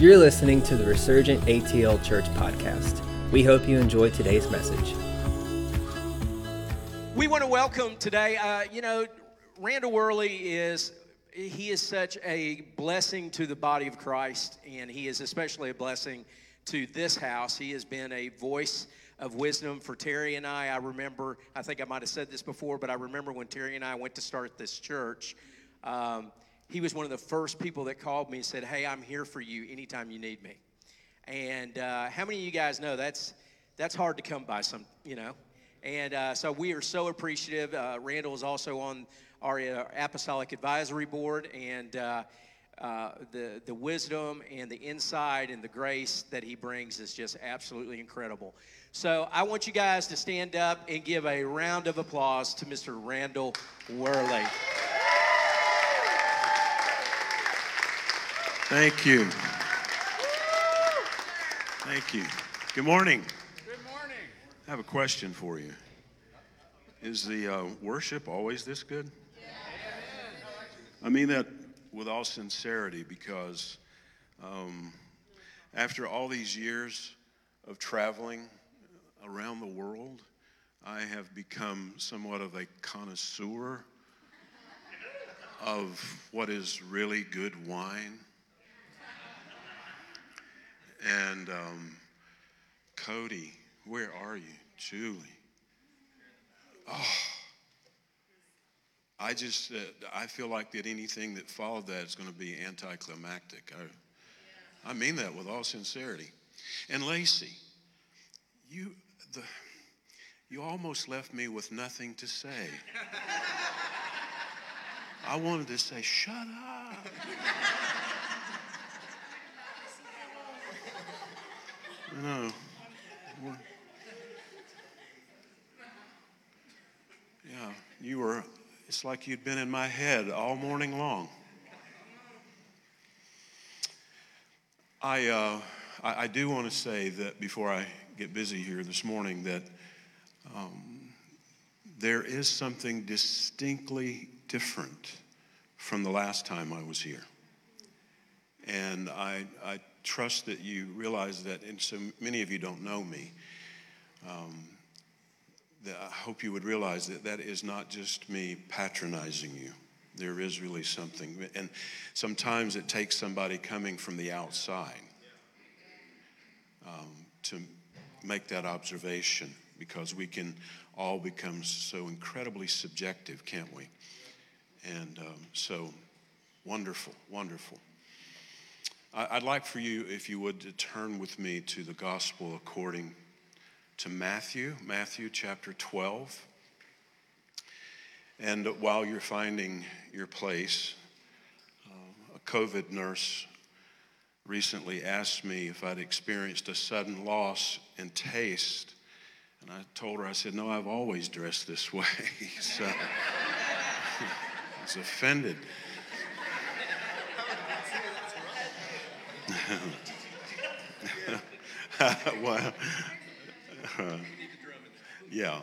You're listening to the Resurgent ATL Church podcast. We hope you enjoy today's message. We want to welcome today, uh, you know, Randall Worley is he is such a blessing to the body of Christ, and he is especially a blessing to this house. He has been a voice of wisdom for Terry and I. I remember, I think I might have said this before, but I remember when Terry and I went to start this church. Um, he was one of the first people that called me and said, Hey, I'm here for you anytime you need me. And uh, how many of you guys know that's that's hard to come by? Some, you know. And uh, so we are so appreciative. Uh, Randall is also on our uh, apostolic advisory board, and uh, uh, the the wisdom and the insight and the grace that he brings is just absolutely incredible. So I want you guys to stand up and give a round of applause to Mr. Randall Worley. Thank you. Thank you. Good morning. Good morning. I have a question for you. Is the uh, worship always this good? I mean that with all sincerity because um, after all these years of traveling around the world, I have become somewhat of a connoisseur of what is really good wine. And um, Cody, where are you? Julie. Oh, I just, uh, I feel like that anything that followed that is going to be anticlimactic. I, I mean that with all sincerity. And Lacey, you, the, you almost left me with nothing to say. I wanted to say, shut up. No. Yeah, you were, it's like you'd been in my head all morning long. I, uh, I, I, do want to say that before I get busy here this morning, that um, there is something distinctly different from the last time I was here. And I, I trust that you realize that, and so many of you don't know me. Um, that I hope you would realize that that is not just me patronizing you. There is really something. And sometimes it takes somebody coming from the outside um, to make that observation because we can all become so incredibly subjective, can't we? And um, so wonderful, wonderful. I'd like for you, if you would, to turn with me to the gospel according to Matthew, Matthew chapter 12. And while you're finding your place, uh, a COVID nurse recently asked me if I'd experienced a sudden loss in taste. And I told her, I said, No, I've always dressed this way. so I was offended. Well, uh, yeah.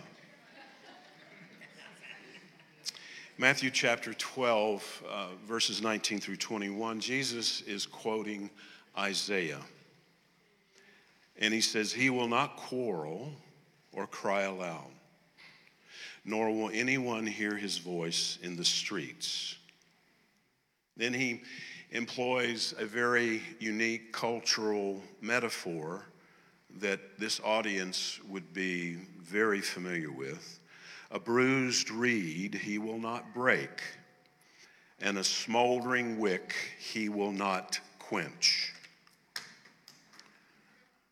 Matthew chapter 12, uh, verses 19 through 21, Jesus is quoting Isaiah. And he says, He will not quarrel or cry aloud, nor will anyone hear his voice in the streets. Then he employs a very unique cultural metaphor that this audience would be very familiar with. A bruised reed he will not break, and a smoldering wick he will not quench.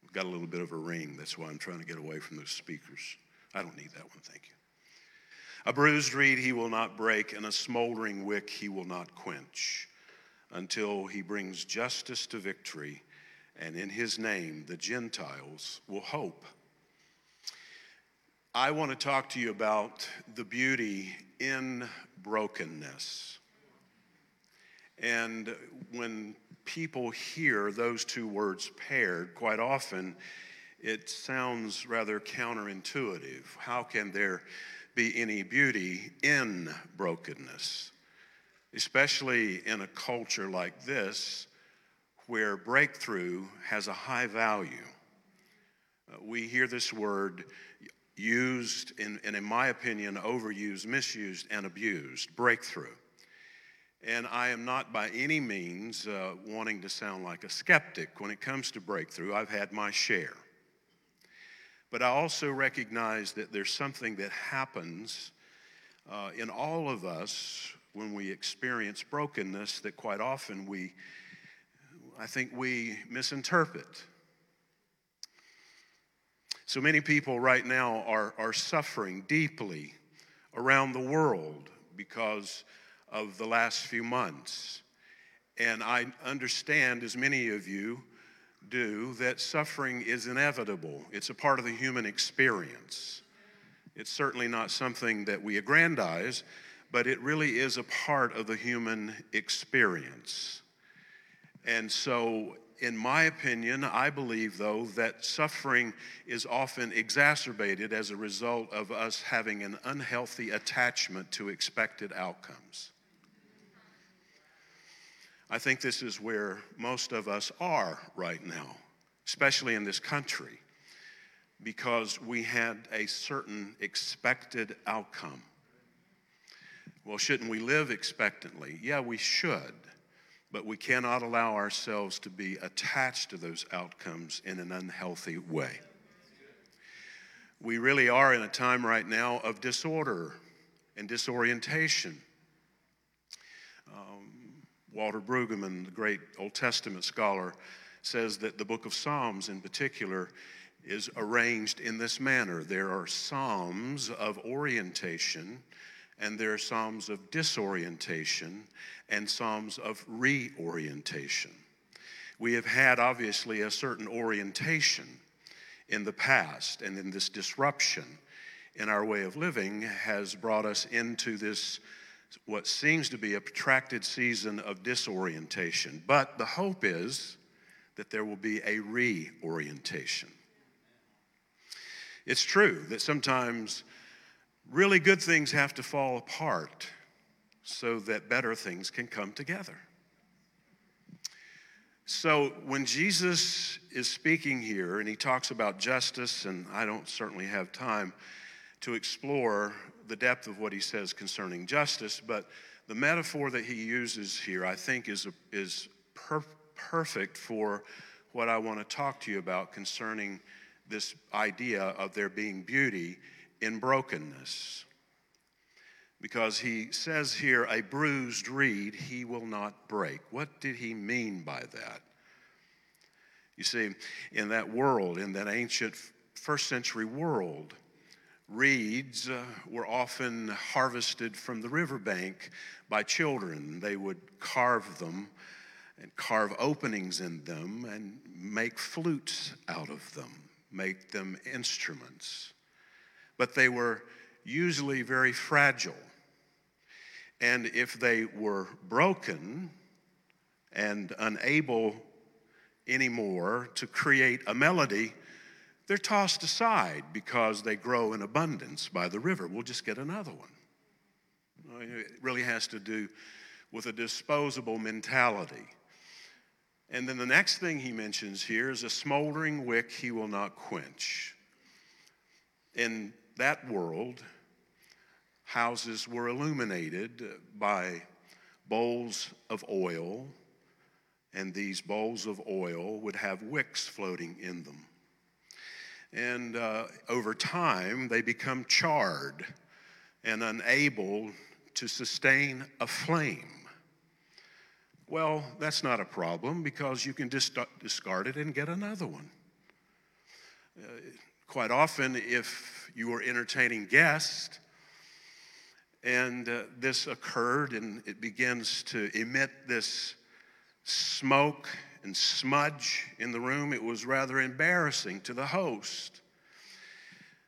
We've got a little bit of a ring, that's why I'm trying to get away from those speakers. I don't need that one, thank you. A bruised reed he will not break, and a smoldering wick he will not quench until he brings justice to victory, and in his name the Gentiles will hope. I want to talk to you about the beauty in brokenness. And when people hear those two words paired, quite often it sounds rather counterintuitive. How can there be any beauty in brokenness? Especially in a culture like this where breakthrough has a high value. Uh, we hear this word used, in, and in my opinion, overused, misused, and abused breakthrough. And I am not by any means uh, wanting to sound like a skeptic when it comes to breakthrough. I've had my share. But I also recognize that there's something that happens uh, in all of us when we experience brokenness that quite often we, I think we misinterpret. So many people right now are, are suffering deeply around the world because of the last few months. And I understand, as many of you do, that suffering is inevitable. It's a part of the human experience. It's certainly not something that we aggrandize, but it really is a part of the human experience. And so, in my opinion, I believe, though, that suffering is often exacerbated as a result of us having an unhealthy attachment to expected outcomes. I think this is where most of us are right now, especially in this country, because we had a certain expected outcome. Well, shouldn't we live expectantly? Yeah, we should, but we cannot allow ourselves to be attached to those outcomes in an unhealthy way. We really are in a time right now of disorder and disorientation. Um, Walter Brueggemann, the great Old Testament scholar, says that the book of Psalms in particular is arranged in this manner. There are psalms of orientation, and there are psalms of disorientation, and psalms of reorientation. We have had, obviously, a certain orientation in the past, and in this disruption in our way of living has brought us into this what seems to be a protracted season of disorientation. But the hope is that there will be a reorientation. It's true that sometimes really good things have to fall apart so that better things can come together. So when Jesus is speaking here and he talks about justice, and I don't certainly have time to explore the depth of what he says concerning justice, but the metaphor that he uses here, I think, is, is per- perfect for what I want to talk to you about concerning this idea of there being beauty in brokenness. Because he says here, a bruised reed he will not break. What did he mean by that? You see, in that world, in that ancient first century world, reeds uh, were often harvested from the riverbank by children. They would carve them and carve openings in them and make flutes out of them, make them instruments. But they were usually very fragile. And if they were broken and unable anymore to create a melody, they're tossed aside because they grow in abundance by the river. We'll just get another one. It really has to do with a disposable mentality. And then the next thing he mentions here is a smoldering wick he will not quench. In that world, houses were illuminated by bowls of oil, and these bowls of oil would have wicks floating in them. And uh, over time, they become charred and unable to sustain a flame. Well, that's not a problem because you can just discard it and get another one. Uh, quite often, if you are entertaining guests and uh, this occurred and it begins to emit this smoke and smudge in the room, it was rather embarrassing to the host.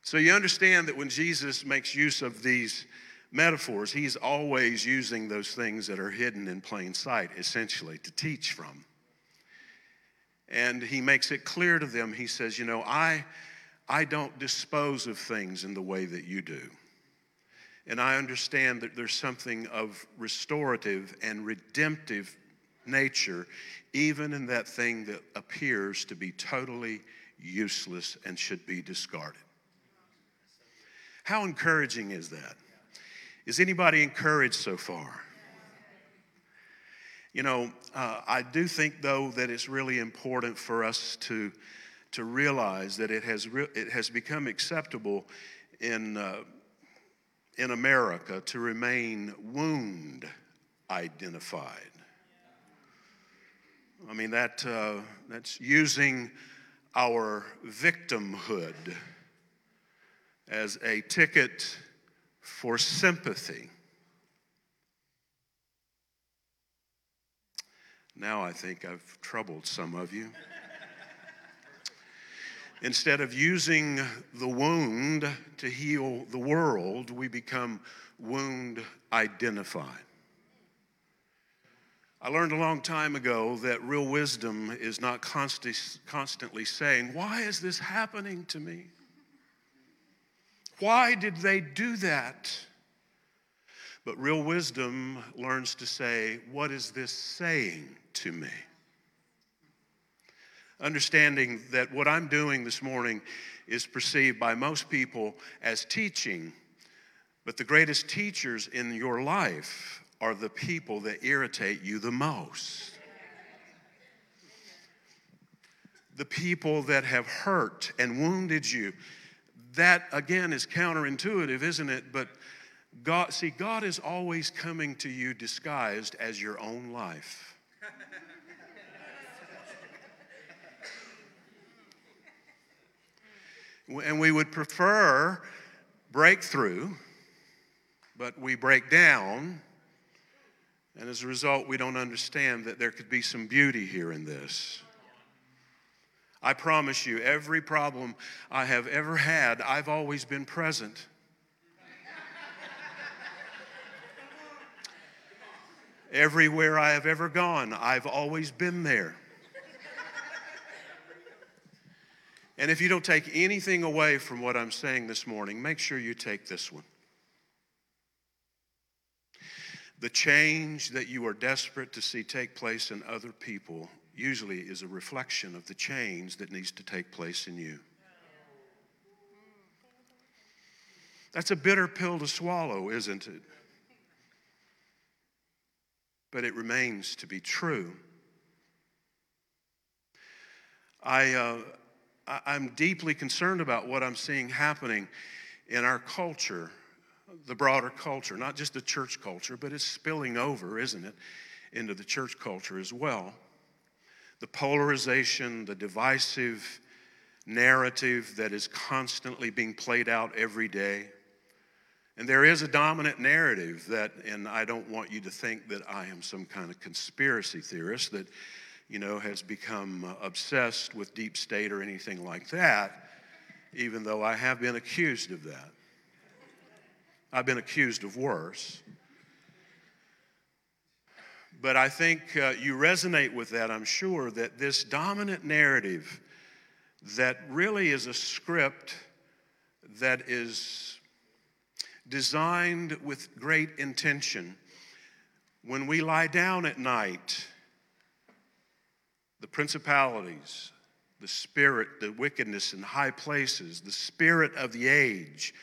So you understand that when Jesus makes use of these metaphors, he's always using those things that are hidden in plain sight, essentially, to teach from. And he makes it clear to them, he says, You know, I, I don't dispose of things in the way that you do. And I understand that there's something of restorative and redemptive nature, even in that thing that appears to be totally useless and should be discarded. How encouraging is that? Is anybody encouraged so far? You know, uh, I do think, though, that it's really important for us to, to realize that it has, re- it has become acceptable in, uh, in America to remain wound identified. I mean, that, uh, that's using our victimhood as a ticket for sympathy. Now I think I've troubled some of you. Instead of using the wound to heal the world, we become wound identified. I learned a long time ago that real wisdom is not constantly saying, Why is this happening to me? Why did they do that? But real wisdom learns to say, What is this saying to me? Understanding that what I'm doing this morning is perceived by most people as teaching, but the greatest teachers in your life are the people that irritate you the most. The people that have hurt and wounded you. That, again, is counterintuitive, isn't it? But God, see, God is always coming to you disguised as your own life. And we would prefer breakthrough, but we break down and as a result, we don't understand that there could be some beauty here in this. I promise you, every problem I have ever had, I've always been present. Everywhere I have ever gone, I've always been there. And if you don't take anything away from what I'm saying this morning, make sure you take this one. The change that you are desperate to see take place in other people usually is a reflection of the change that needs to take place in you. That's a bitter pill to swallow, isn't it? But it remains to be true. I, uh, I'm deeply concerned about what I'm seeing happening in our culture the broader culture, not just the church culture, but it's spilling over, isn't it, into the church culture as well. The polarization, the divisive narrative that is constantly being played out every day. And there is a dominant narrative that, and I don't want you to think that I am some kind of conspiracy theorist that, you know, has become obsessed with deep state or anything like that, even though I have been accused of that. I've been accused of worse. But I think uh, you resonate with that, I'm sure, that this dominant narrative that really is a script that is designed with great intention. When we lie down at night, the principalities, the spirit, the wickedness in high places, the spirit of the age,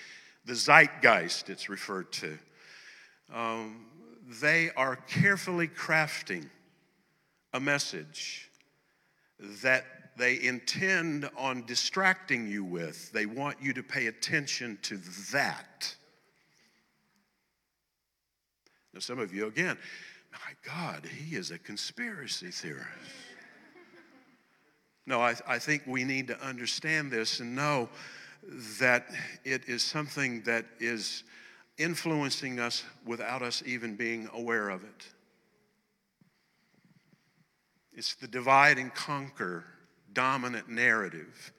the zeitgeist, it's referred to. Um, they are carefully crafting a message that they intend on distracting you with. They want you to pay attention to that. Now, some of you, again, my God, he is a conspiracy theorist. No, I, I think we need to understand this and know that it is something that is influencing us without us even being aware of it. It's the divide and conquer dominant narrative.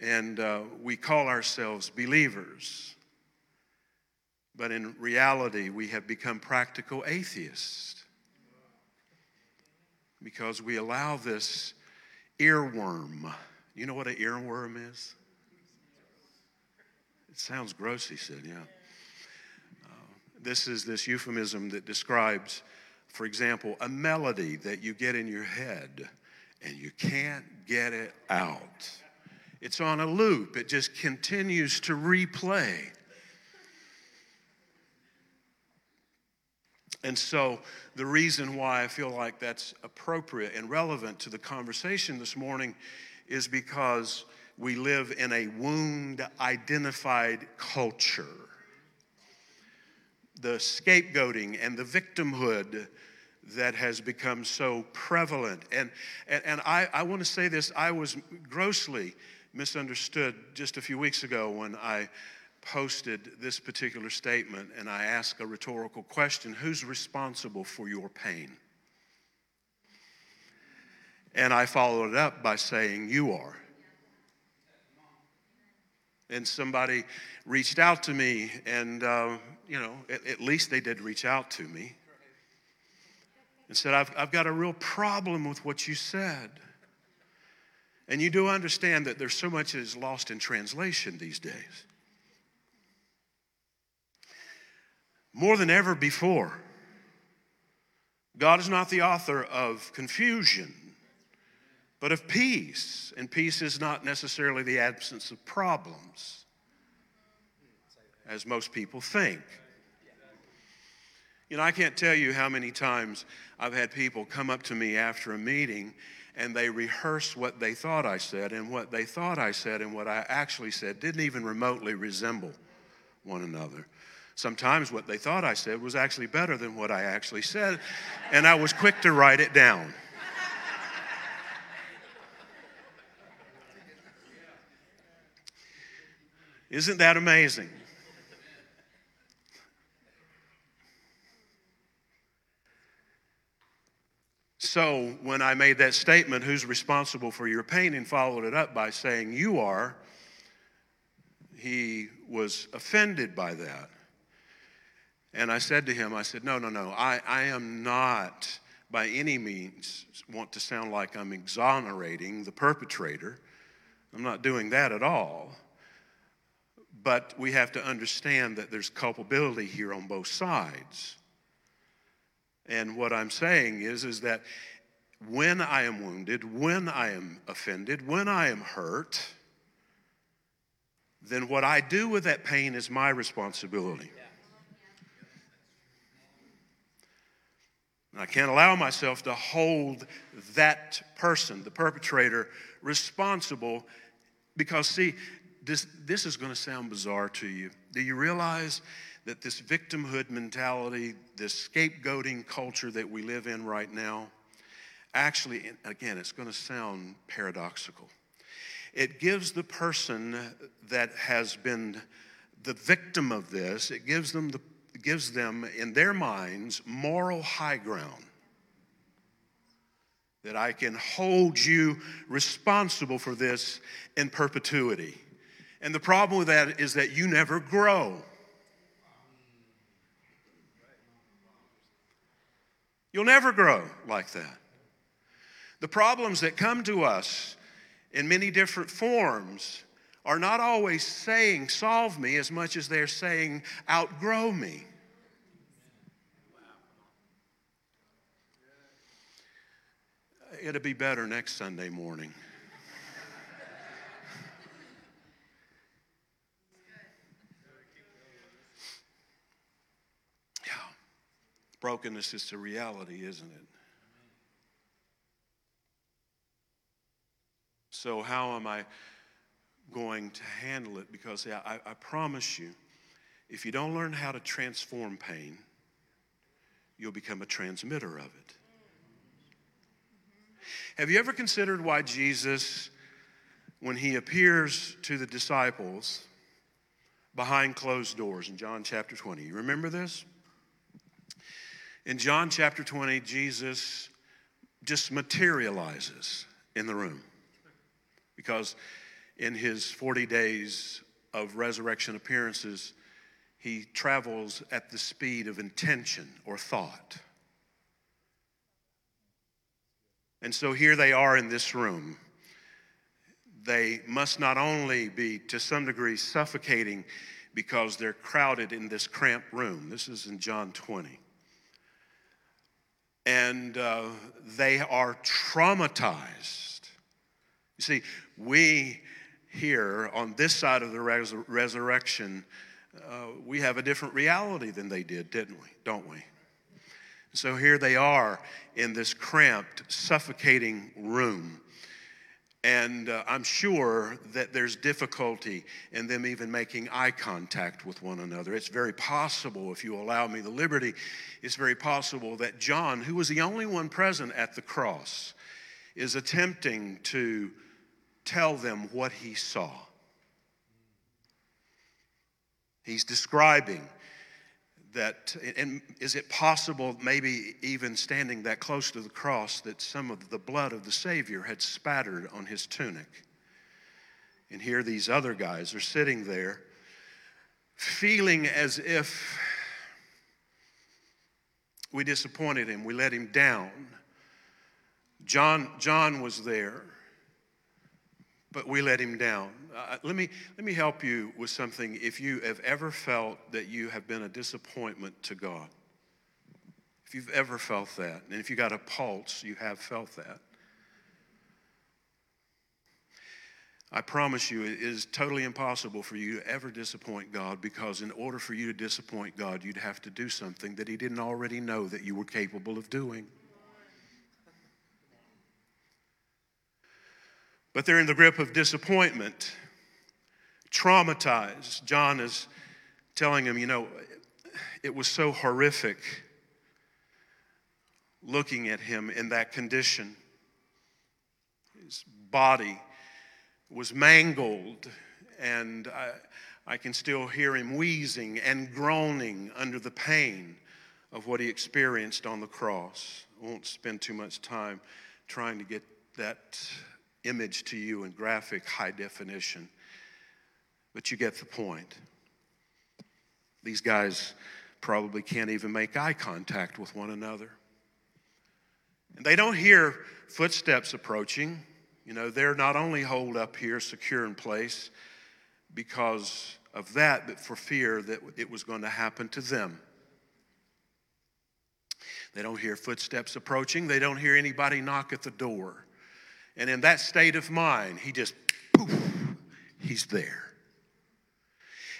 And uh, we call ourselves believers. But in reality, we have become practical atheists because we allow this earworm. You know what an earworm is? It sounds gross, he said, yeah. Uh, this is this euphemism that describes for example, a melody that you get in your head and you can't get it out. It's on a loop, it just continues to replay. And so, the reason why I feel like that's appropriate and relevant to the conversation this morning is because we live in a wound identified culture. The scapegoating and the victimhood that has become so prevalent. And, and, and I, I want to say this I was grossly misunderstood just a few weeks ago when I posted this particular statement and I asked a rhetorical question Who's responsible for your pain? And I followed it up by saying, You are. And somebody reached out to me, and, uh, you know, at, at least they did reach out to me and said, I've, I've got a real problem with what you said. And you do understand that there's so much that is lost in translation these days. More than ever before, God is not the author of confusion, but of peace. And peace is not necessarily the absence of problems, as most people think. You know, I can't tell you how many times I've had people come up to me after a meeting and they rehearse what they thought I said, and what they thought I said and what I actually said didn't even remotely resemble one another. Sometimes what they thought I said was actually better than what I actually said, and I was quick to write it down. Isn't that amazing? So when I made that statement, who's responsible for your pain, and followed it up by saying, You are, he was offended by that. And I said to him, I said, No, no, no, I, I am not by any means want to sound like I'm exonerating the perpetrator. I'm not doing that at all. But we have to understand that there's culpability here on both sides. And what I'm saying is, is that when I am wounded, when I am offended, when I am hurt, then what I do with that pain is my responsibility. I can't allow myself to hold that person, the perpetrator, responsible because, see, this, this is going to sound bizarre to you. Do you realize that this victimhood mentality, this scapegoating culture that we live in right now, actually, again, it's going to sound paradoxical. It gives the person that has been the victim of this, it gives them, the, gives them in their minds moral high ground. That I can hold you responsible for this in perpetuity. And the problem with that is that you never grow. You'll never grow like that. The problems that come to us in many different forms are not always saying, solve me, as much as they're saying, outgrow me. It'll be better next Sunday morning. Yeah. Brokenness is a reality, isn't it? So, how am I going to handle it? Because I, I promise you, if you don't learn how to transform pain, you'll become a transmitter of it. Have you ever considered why Jesus, when he appears to the disciples behind closed doors in John chapter 20, you remember this? In John chapter 20, Jesus just materializes in the room because in his 40 days of resurrection appearances, he travels at the speed of intention or thought. And so here they are in this room. They must not only be, to some degree, suffocating because they're crowded in this cramped room. This is in John 20. and uh, they are traumatized. You see, we here on this side of the res- resurrection, uh, we have a different reality than they did, didn't we? Don't we? So here they are in this cramped, suffocating room. And uh, I'm sure that there's difficulty in them even making eye contact with one another. It's very possible, if you allow me the liberty, it's very possible that John, who was the only one present at the cross, is attempting to tell them what he saw. He's describing that, and is it possible, maybe even standing that close to the cross, that some of the blood of the Savior had spattered on his tunic? And here these other guys are sitting there, feeling as if we disappointed him, we let him down. John, John was there but we let him down. Uh, let, me, let me help you with something if you have ever felt that you have been a disappointment to God. If you've ever felt that, and if you got a pulse, you have felt that. I promise you, it is totally impossible for you to ever disappoint God because, in order for you to disappoint God, you'd have to do something that He didn't already know that you were capable of doing. But they're in the grip of disappointment, traumatized. John is telling him, you know, it was so horrific looking at him in that condition. His body was mangled, and I, I can still hear him wheezing and groaning under the pain of what he experienced on the cross. I won't spend too much time trying to get that image to you in graphic high definition, but you get the point. These guys probably can't even make eye contact with one another. And they don't hear footsteps approaching. You know, they're not only holed up here, secure in place, because of that, but for fear that it was going to happen to them. They don't hear footsteps approaching. They don't hear anybody knock at the door. And in that state of mind, he just, poof, he's there.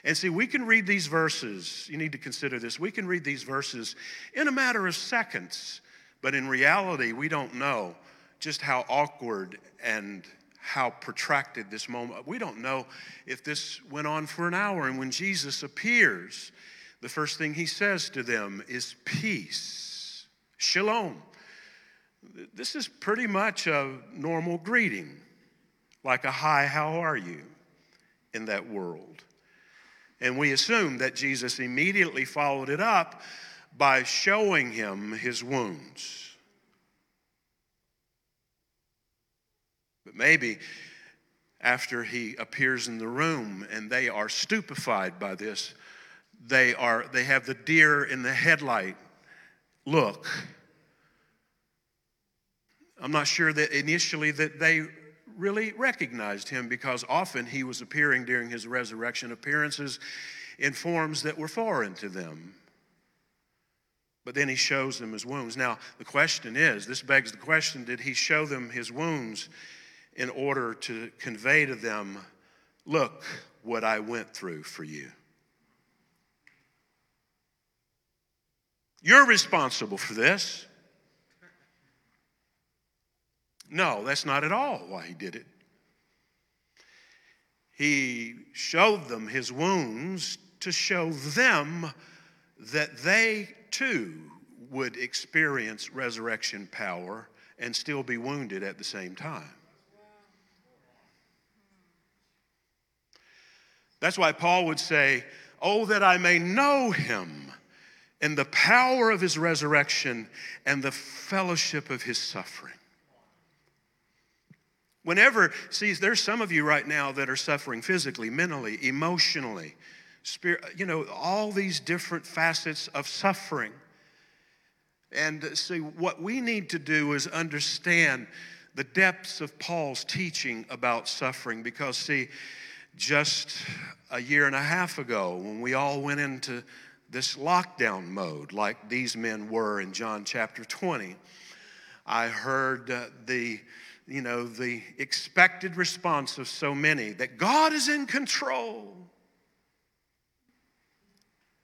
And see, we can read these verses, you need to consider this. We can read these verses in a matter of seconds, but in reality, we don't know just how awkward and how protracted this moment. We don't know if this went on for an hour. And when Jesus appears, the first thing he says to them is peace, shalom. This is pretty much a normal greeting, like a hi, how are you in that world. And we assume that Jesus immediately followed it up by showing him his wounds. But maybe after he appears in the room and they are stupefied by this, they, are, they have the deer in the headlight look I'm not sure that initially that they really recognized him because often he was appearing during his resurrection appearances in forms that were foreign to them. But then he shows them his wounds. Now, the question is this begs the question did he show them his wounds in order to convey to them, look what I went through for you? You're responsible for this. No, that's not at all why he did it. He showed them his wounds to show them that they too would experience resurrection power and still be wounded at the same time. That's why Paul would say, Oh, that I may know him and the power of his resurrection and the fellowship of his suffering. Whenever, see, there's some of you right now that are suffering physically, mentally, emotionally, spirit, you know, all these different facets of suffering. And see, what we need to do is understand the depths of Paul's teaching about suffering because, see, just a year and a half ago, when we all went into this lockdown mode like these men were in John chapter 20. I heard uh, the you know the expected response of so many that God is in control.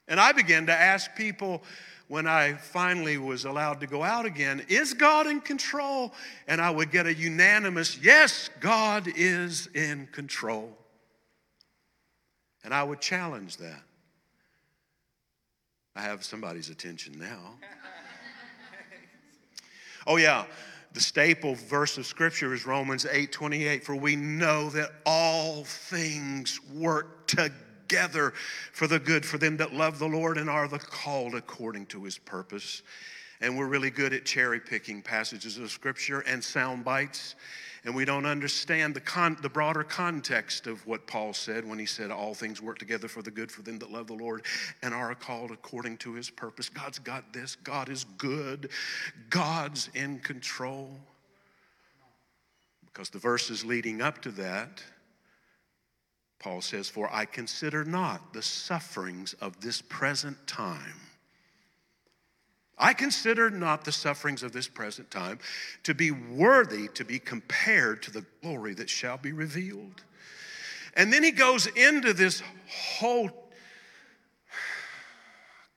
And I began to ask people when I finally was allowed to go out again, is God in control? And I would get a unanimous, yes, God is in control. And I would challenge that. I have somebody's attention now. Oh, yeah. The staple verse of scripture is Romans 8 28. For we know that all things work together for the good for them that love the Lord and are the called according to his purpose. And we're really good at cherry picking passages of scripture and sound bites and we don't understand the, con- the broader context of what Paul said when he said, All things work together for the good for them that love the Lord and are called according to his purpose. God's got this. God is good. God's in control. Because the verses leading up to that, Paul says, For I consider not the sufferings of this present time I consider not the sufferings of this present time to be worthy to be compared to the glory that shall be revealed. And then he goes into this whole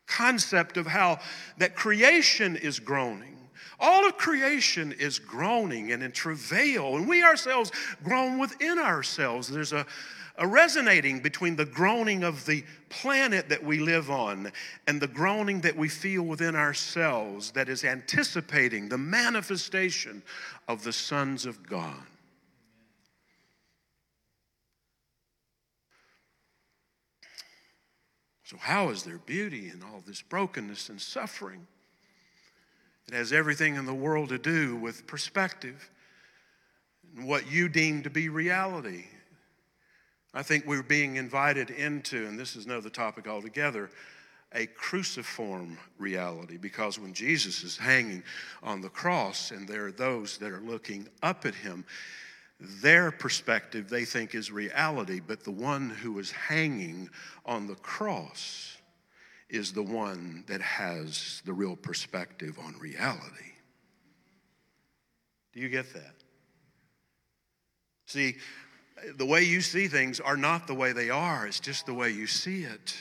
concept of how that creation is groaning. All of creation is groaning and in travail, and we ourselves groan within ourselves. There's a a resonating between the groaning of the planet that we live on and the groaning that we feel within ourselves that is anticipating the manifestation of the sons of God. So, how is there beauty in all this brokenness and suffering? It has everything in the world to do with perspective and what you deem to be reality. I think we're being invited into, and this is another topic altogether, a cruciform reality because when Jesus is hanging on the cross and there are those that are looking up at him, their perspective they think is reality, but the one who is hanging on the cross is the one that has the real perspective on reality. Do you get that? See, the way you see things are not the way they are, it's just the way you see it.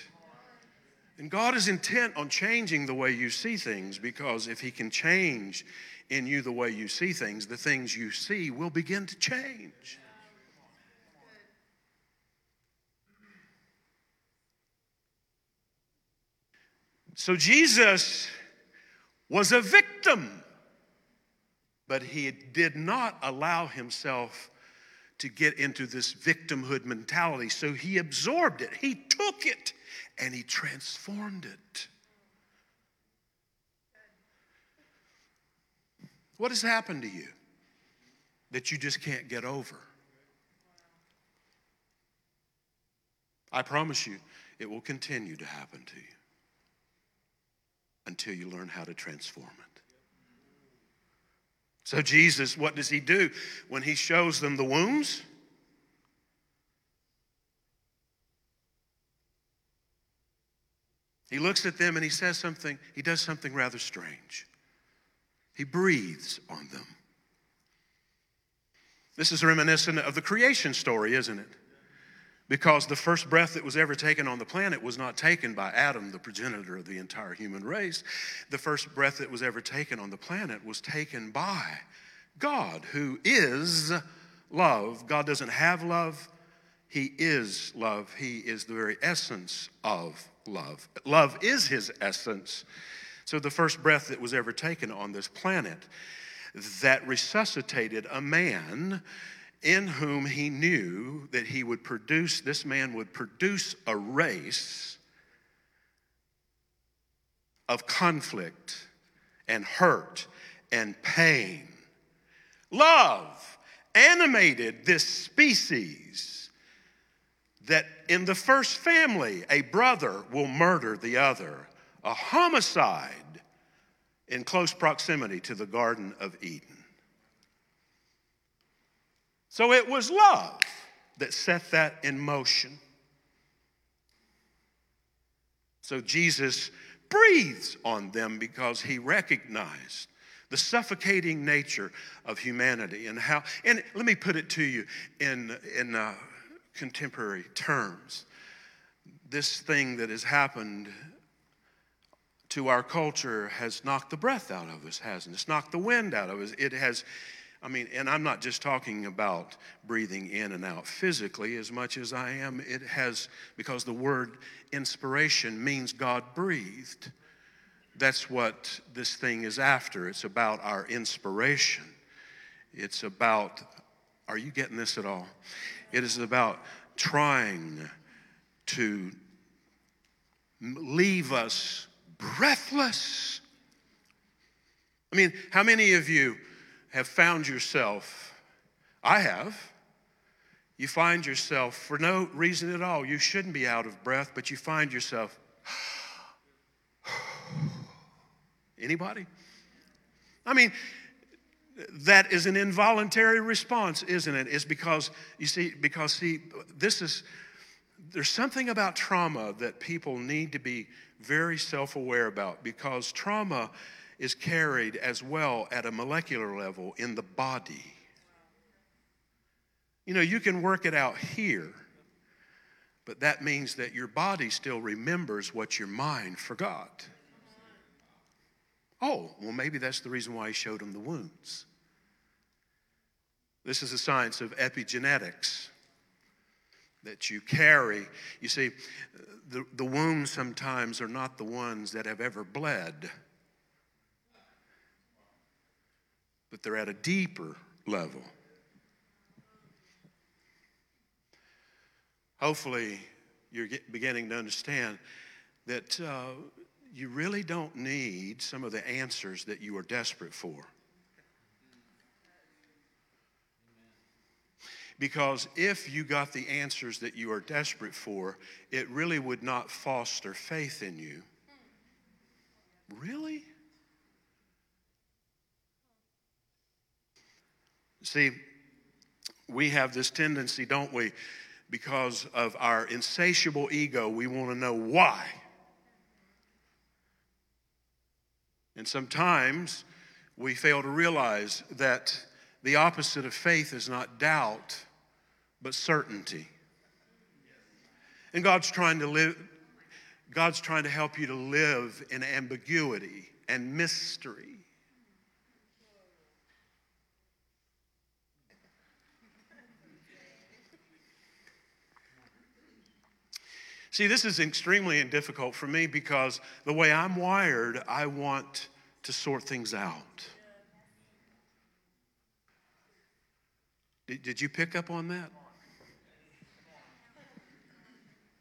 And God is intent on changing the way you see things because if He can change in you the way you see things, the things you see will begin to change. So Jesus was a victim, but he did not allow himself to get into this victimhood mentality. So he absorbed it, he took it, and he transformed it. What has happened to you that you just can't get over? I promise you, it will continue to happen to you until you learn how to transform it. So, Jesus, what does he do when he shows them the wounds? He looks at them and he says something, he does something rather strange. He breathes on them. This is reminiscent of the creation story, isn't it? Because the first breath that was ever taken on the planet was not taken by Adam, the progenitor of the entire human race. The first breath that was ever taken on the planet was taken by God, who is love. God doesn't have love, He is love. He is the very essence of love. Love is His essence. So, the first breath that was ever taken on this planet that resuscitated a man in whom he knew that he would produce, this man would produce a race of conflict and hurt and pain. Love animated this species that in the first family, a brother will murder the other, a homicide in close proximity to the Garden of Eden. So it was love that set that in motion. So Jesus breathes on them because he recognized the suffocating nature of humanity and how and let me put it to you in in uh, contemporary terms this thing that has happened to our culture has knocked the breath out of us hasn't it? it's knocked the wind out of us it has I mean, and I'm not just talking about breathing in and out physically as much as I am, it has, because the word inspiration means God breathed. That's what this thing is after. It's about our inspiration. It's about, are you getting this at all? It is about trying to leave us breathless. I mean, how many of you have found yourself, I have, you find yourself for no reason at all, you shouldn't be out of breath, but you find yourself, anybody? I mean, that is an involuntary response, isn't it? It's because, you see, because, see, this is, there's something about trauma that people need to be very self aware about because trauma is carried as well at a molecular level in the body. You know, you can work it out here, but that means that your body still remembers what your mind forgot. Oh, well, maybe that's the reason why he showed him the wounds. This is the science of epigenetics that you carry. You see, the, the wounds sometimes are not the ones that have ever bled but they're at a deeper level. Hopefully, you're beginning to understand that uh, you really don't need some of the answers that you are desperate for. Because if you got the answers that you are desperate for, it really would not foster faith in you. Really? See, we have this tendency, don't we? Because of our insatiable ego, we want to know why. And sometimes we fail to realize that the opposite of faith is not doubt, but certainty. And God's trying to live, God's trying to help you to live in ambiguity and mystery See, this is extremely difficult for me because the way I'm wired, I want to sort things out. Did, did you pick up on that?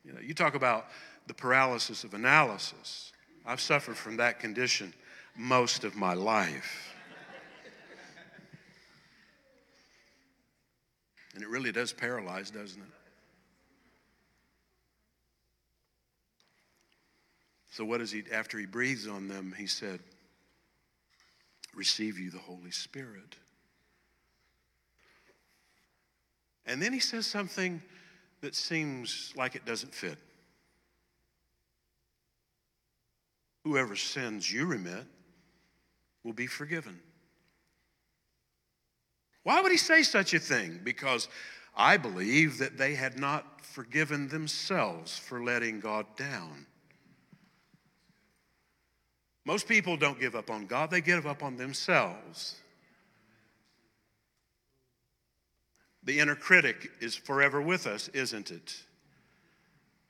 You know, you talk about the paralysis of analysis. I've suffered from that condition most of my life. And it really does paralyze, doesn't it? So, what does he, after he breathes on them, he said, Receive you the Holy Spirit. And then he says something that seems like it doesn't fit. Whoever sins you remit will be forgiven. Why would he say such a thing? Because I believe that they had not forgiven themselves for letting God down. Most people don't give up on God, they give up on themselves. The inner critic is forever with us, isn't it?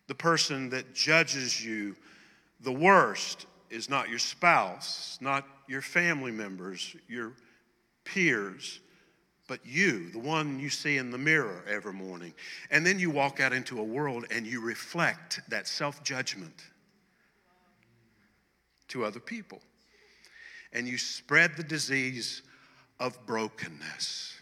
The person that judges you the worst is not your spouse, not your family members, your peers, but you, the one you see in the mirror every morning. And then you walk out into a world and you reflect that self judgment to other people. And you spread the disease of brokenness.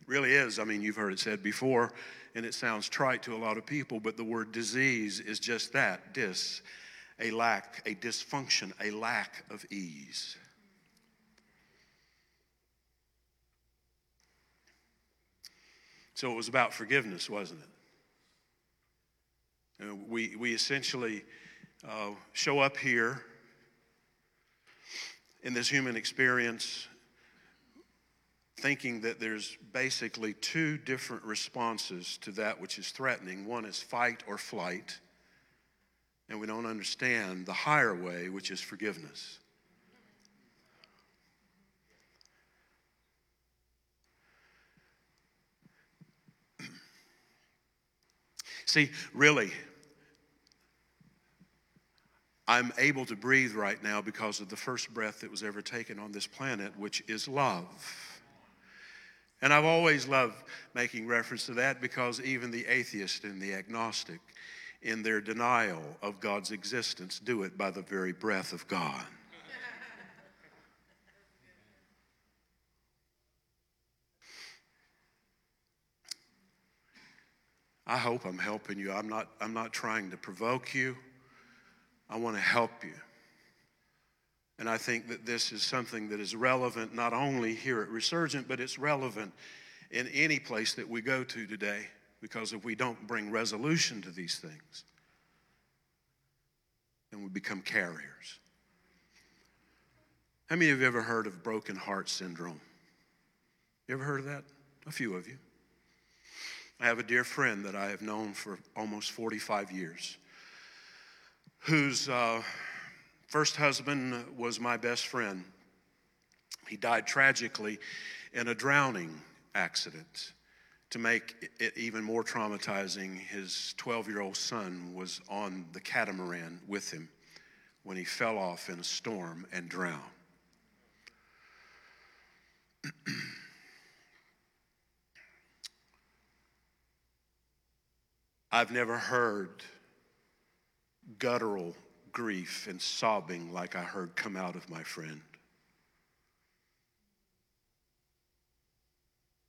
It really is. I mean, you've heard it said before, and it sounds trite to a lot of people, but the word disease is just that dis, a lack, a dysfunction, a lack of ease. So it was about forgiveness, wasn't it? Uh, we, we essentially uh, show up here in this human experience thinking that there's basically two different responses to that which is threatening one is fight or flight, and we don't understand the higher way, which is forgiveness. See, really, I'm able to breathe right now because of the first breath that was ever taken on this planet, which is love. And I've always loved making reference to that because even the atheist and the agnostic, in their denial of God's existence, do it by the very breath of God. I hope I'm helping you. I'm not, I'm not trying to provoke you. I want to help you. And I think that this is something that is relevant not only here at Resurgent, but it's relevant in any place that we go to today. Because if we don't bring resolution to these things, then we become carriers. How many of you ever heard of broken heart syndrome? You ever heard of that? A few of you. I have a dear friend that I have known for almost 45 years whose uh, first husband was my best friend. He died tragically in a drowning accident. To make it even more traumatizing, his 12 year old son was on the catamaran with him when he fell off in a storm and drowned. I've never heard guttural grief and sobbing like I heard come out of my friend.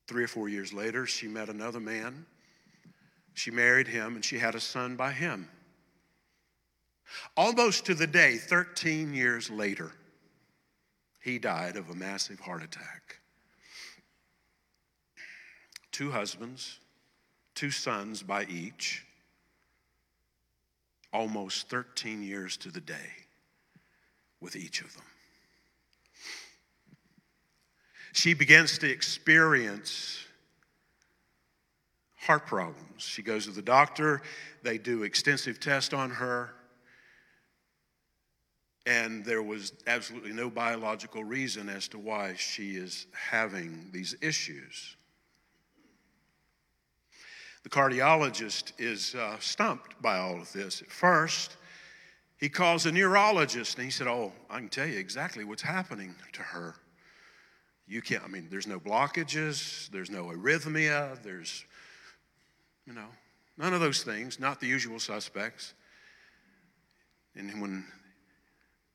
Three or four years later, she met another man. She married him and she had a son by him. Almost to the day, 13 years later, he died of a massive heart attack. Two husbands, two sons by each almost 13 years to the day with each of them. She begins to experience heart problems. She goes to the doctor, they do extensive tests on her, and there was absolutely no biological reason as to why she is having these issues. The cardiologist is uh, stumped by all of this. At first, he calls a neurologist and he said, Oh, I can tell you exactly what's happening to her. You can't, I mean, there's no blockages, there's no arrhythmia, there's, you know, none of those things, not the usual suspects. And when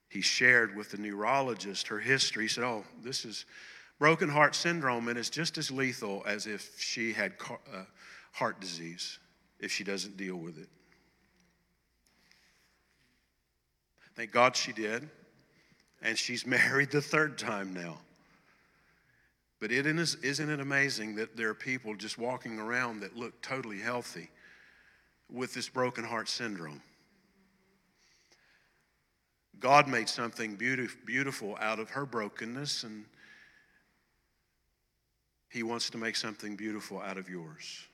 he shared with the neurologist her history, he said, Oh, this is broken heart syndrome, and it's just as lethal as if she had. Uh, heart disease if she doesn't deal with it. Thank God she did. And she's married the third time now. But it is, isn't it amazing that there are people just walking around that look totally healthy with this broken heart syndrome? God made something beautiful out of her brokenness, and He wants to make something beautiful out of yours.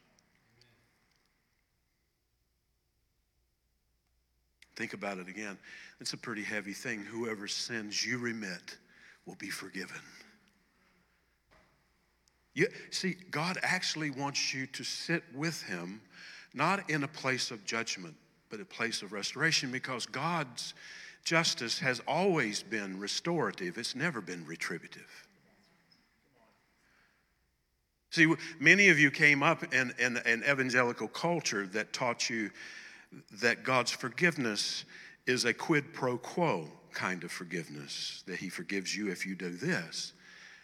Think about it again. It's a pretty heavy thing. Whoever sins you remit will be forgiven. You, see, God actually wants you to sit with Him, not in a place of judgment, but a place of restoration, because God's justice has always been restorative, it's never been retributive. See, many of you came up in, in an evangelical culture that taught you that God's forgiveness is a quid pro quo kind of forgiveness, that He forgives you if you do this.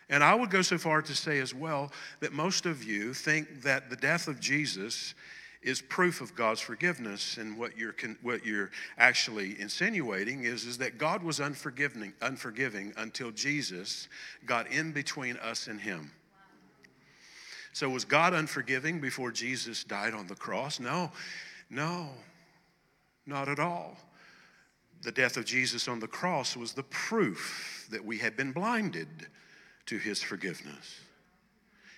And I would go so far to say as well that most of you think that the death of Jesus is proof of God's forgiveness. And what you're, what you're actually insinuating is, is that God was unforgiving, unforgiving until Jesus got in between us and Him. So, was God unforgiving before Jesus died on the cross? No, no. Not at all. The death of Jesus on the cross was the proof that we had been blinded to his forgiveness.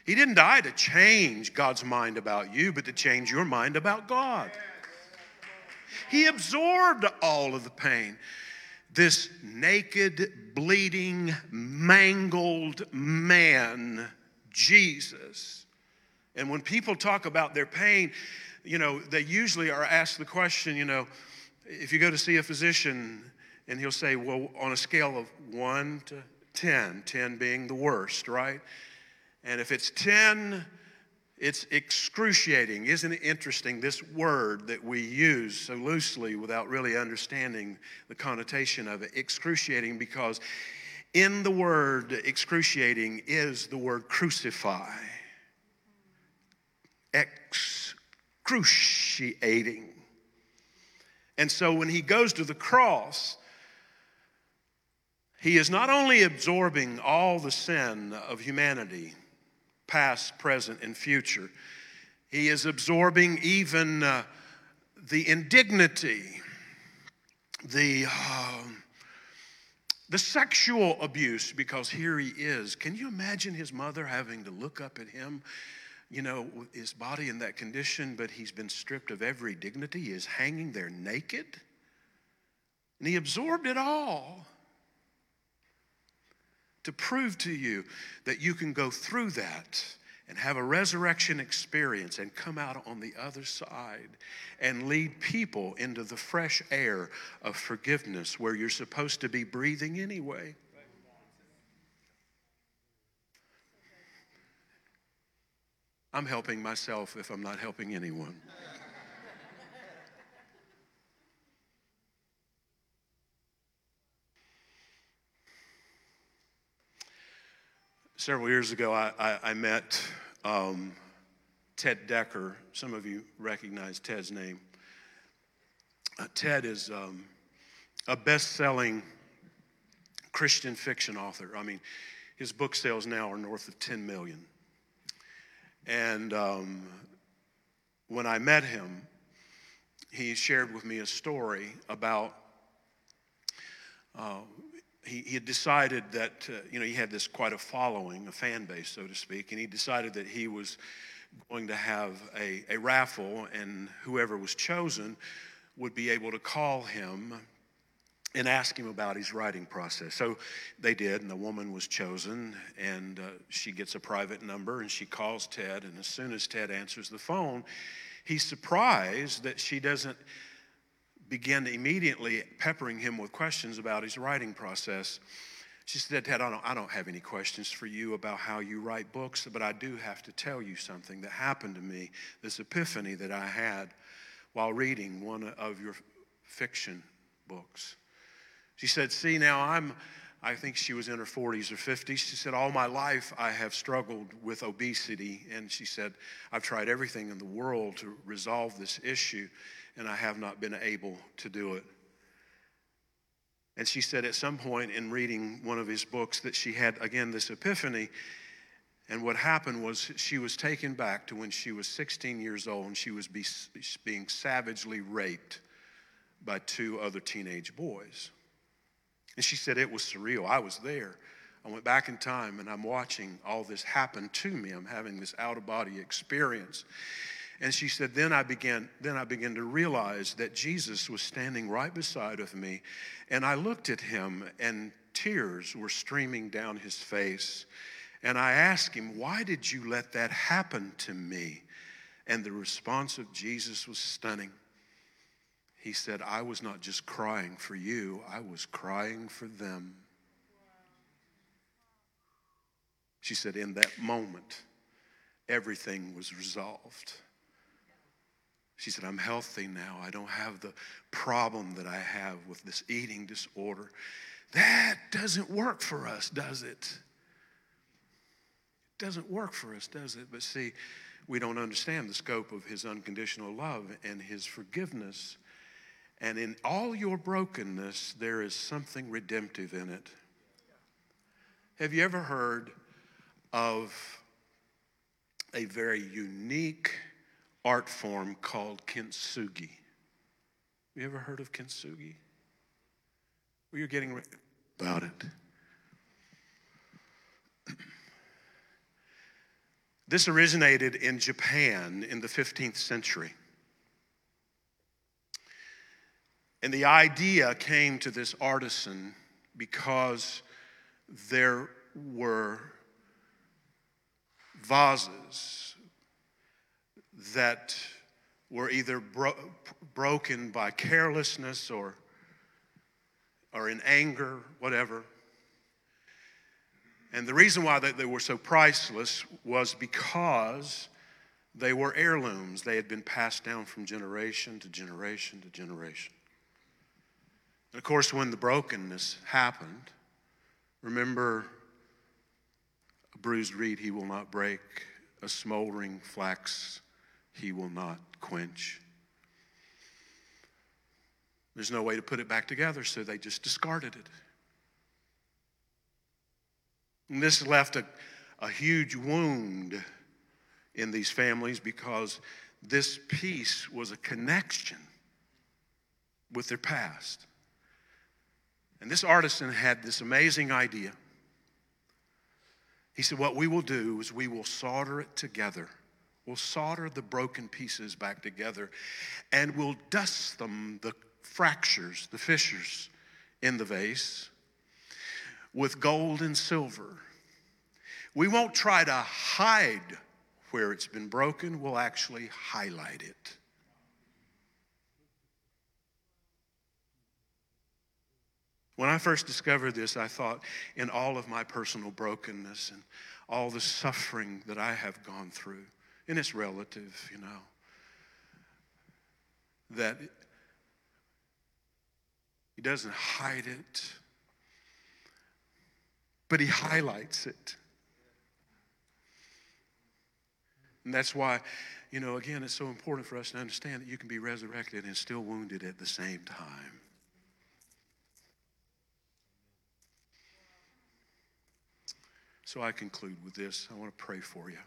He didn't die to change God's mind about you, but to change your mind about God. He absorbed all of the pain. This naked, bleeding, mangled man, Jesus. And when people talk about their pain, you know, they usually are asked the question, you know, if you go to see a physician and he'll say, well, on a scale of one to 10, 10 being the worst, right? And if it's 10, it's excruciating. Isn't it interesting? This word that we use so loosely without really understanding the connotation of it, excruciating, because in the word excruciating is the word crucify. Excruciating. And so when he goes to the cross, he is not only absorbing all the sin of humanity, past, present, and future, he is absorbing even uh, the indignity, the, uh, the sexual abuse, because here he is. Can you imagine his mother having to look up at him? You know, his body in that condition, but he's been stripped of every dignity. He is hanging there naked. And he absorbed it all to prove to you that you can go through that and have a resurrection experience and come out on the other side and lead people into the fresh air of forgiveness where you're supposed to be breathing anyway. I'm helping myself if I'm not helping anyone. Several years ago, I, I, I met um, Ted Dekker. Some of you recognize Ted's name. Uh, Ted is um, a best selling Christian fiction author. I mean, his book sales now are north of 10 million. And um, when I met him, he shared with me a story about uh, he, he had decided that, uh, you know, he had this quite a following, a fan base, so to speak, and he decided that he was going to have a, a raffle, and whoever was chosen would be able to call him and ask him about his writing process. So they did, and the woman was chosen, and uh, she gets a private number, and she calls Ted, and as soon as Ted answers the phone, he's surprised that she doesn't begin immediately peppering him with questions about his writing process. She said, Ted, I don't, I don't have any questions for you about how you write books, but I do have to tell you something that happened to me, this epiphany that I had while reading one of your fiction books. She said, See, now I'm, I think she was in her 40s or 50s. She said, All my life I have struggled with obesity. And she said, I've tried everything in the world to resolve this issue and I have not been able to do it. And she said at some point in reading one of his books that she had, again, this epiphany. And what happened was she was taken back to when she was 16 years old and she was be, being savagely raped by two other teenage boys. And she said it was surreal. I was there. I went back in time and I'm watching all this happen to me. I'm having this out of body experience. And she said, then I began, then I began to realize that Jesus was standing right beside of me. And I looked at him and tears were streaming down his face. And I asked him, why did you let that happen to me? And the response of Jesus was stunning. He said, I was not just crying for you, I was crying for them. She said, in that moment, everything was resolved. She said, I'm healthy now. I don't have the problem that I have with this eating disorder. That doesn't work for us, does it? It doesn't work for us, does it? But see, we don't understand the scope of his unconditional love and his forgiveness. And in all your brokenness, there is something redemptive in it. Have you ever heard of a very unique art form called kintsugi. Have you ever heard of kintsugi? Well, you're getting about it. This originated in Japan in the 15th century. And the idea came to this artisan because there were vases that were either bro- broken by carelessness or, or in anger, whatever. And the reason why they, they were so priceless was because they were heirlooms. They had been passed down from generation to generation to generation. And of course, when the brokenness happened, remember a bruised reed he will not break, a smoldering flax he will not quench. There's no way to put it back together, so they just discarded it. And this left a, a huge wound in these families because this piece was a connection with their past. And this artisan had this amazing idea. He said, What we will do is we will solder it together. We'll solder the broken pieces back together and we'll dust them, the fractures, the fissures in the vase with gold and silver. We won't try to hide where it's been broken, we'll actually highlight it. When I first discovered this, I thought, in all of my personal brokenness and all the suffering that I have gone through, and it's relative, you know, that he doesn't hide it, but he highlights it. And that's why, you know, again, it's so important for us to understand that you can be resurrected and still wounded at the same time. So I conclude with this. I want to pray for you.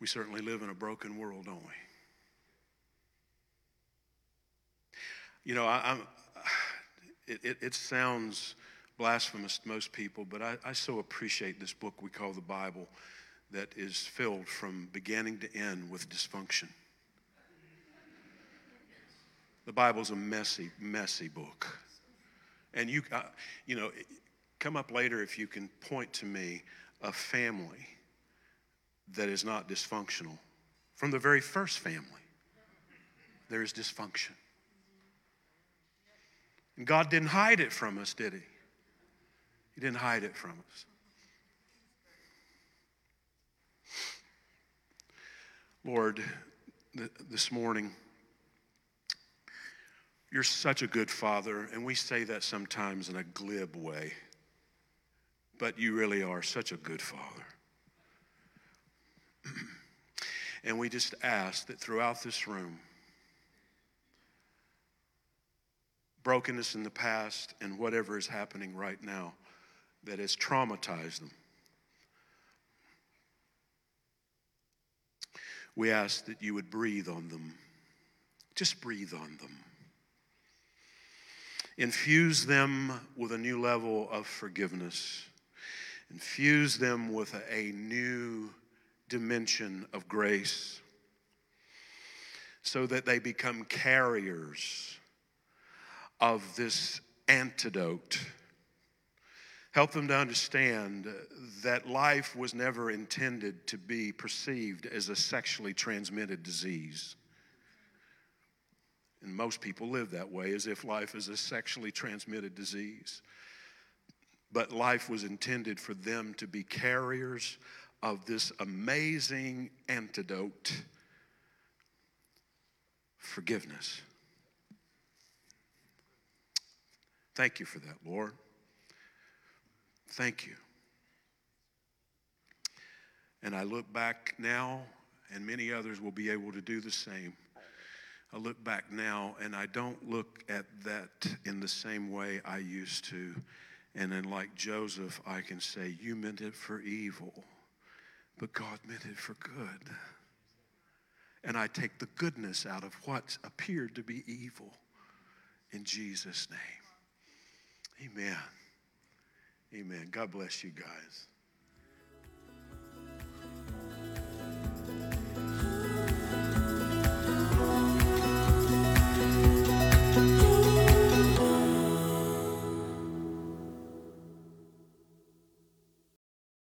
We certainly live in a broken world, don't we? You know, I, am it, it, it, sounds blasphemous to most people, but I, I so appreciate this book we call the Bible that is filled from beginning to end with dysfunction. The Bible's a messy, messy book. And you, uh, you know, come up later if you can point to me a family that is not dysfunctional. From the very first family, there is dysfunction. And God didn't hide it from us, did He? He didn't hide it from us. Lord, th- this morning, you're such a good father, and we say that sometimes in a glib way, but you really are such a good father. and we just ask that throughout this room, brokenness in the past and whatever is happening right now that has traumatized them. We ask that you would breathe on them. Just breathe on them. Infuse them with a new level of forgiveness. Infuse them with a, new dimension of grace so that they become carriers of this antidote. Help them to understand that life was never intended to be perceived as a sexually transmitted disease. And most people live that way as if life is a sexually transmitted disease. But life was intended for them to be carriers of this amazing antidote forgiveness. Thank you for that, Lord. Thank you. And I look back now, and many others will be able to do the same. I look back now and I don't look at that in the same way I used to. And then, like Joseph, I can say, You meant it for evil, but God meant it for good. And I take the goodness out of what appeared to be evil in Jesus' name. Amen. Amen. God bless you guys.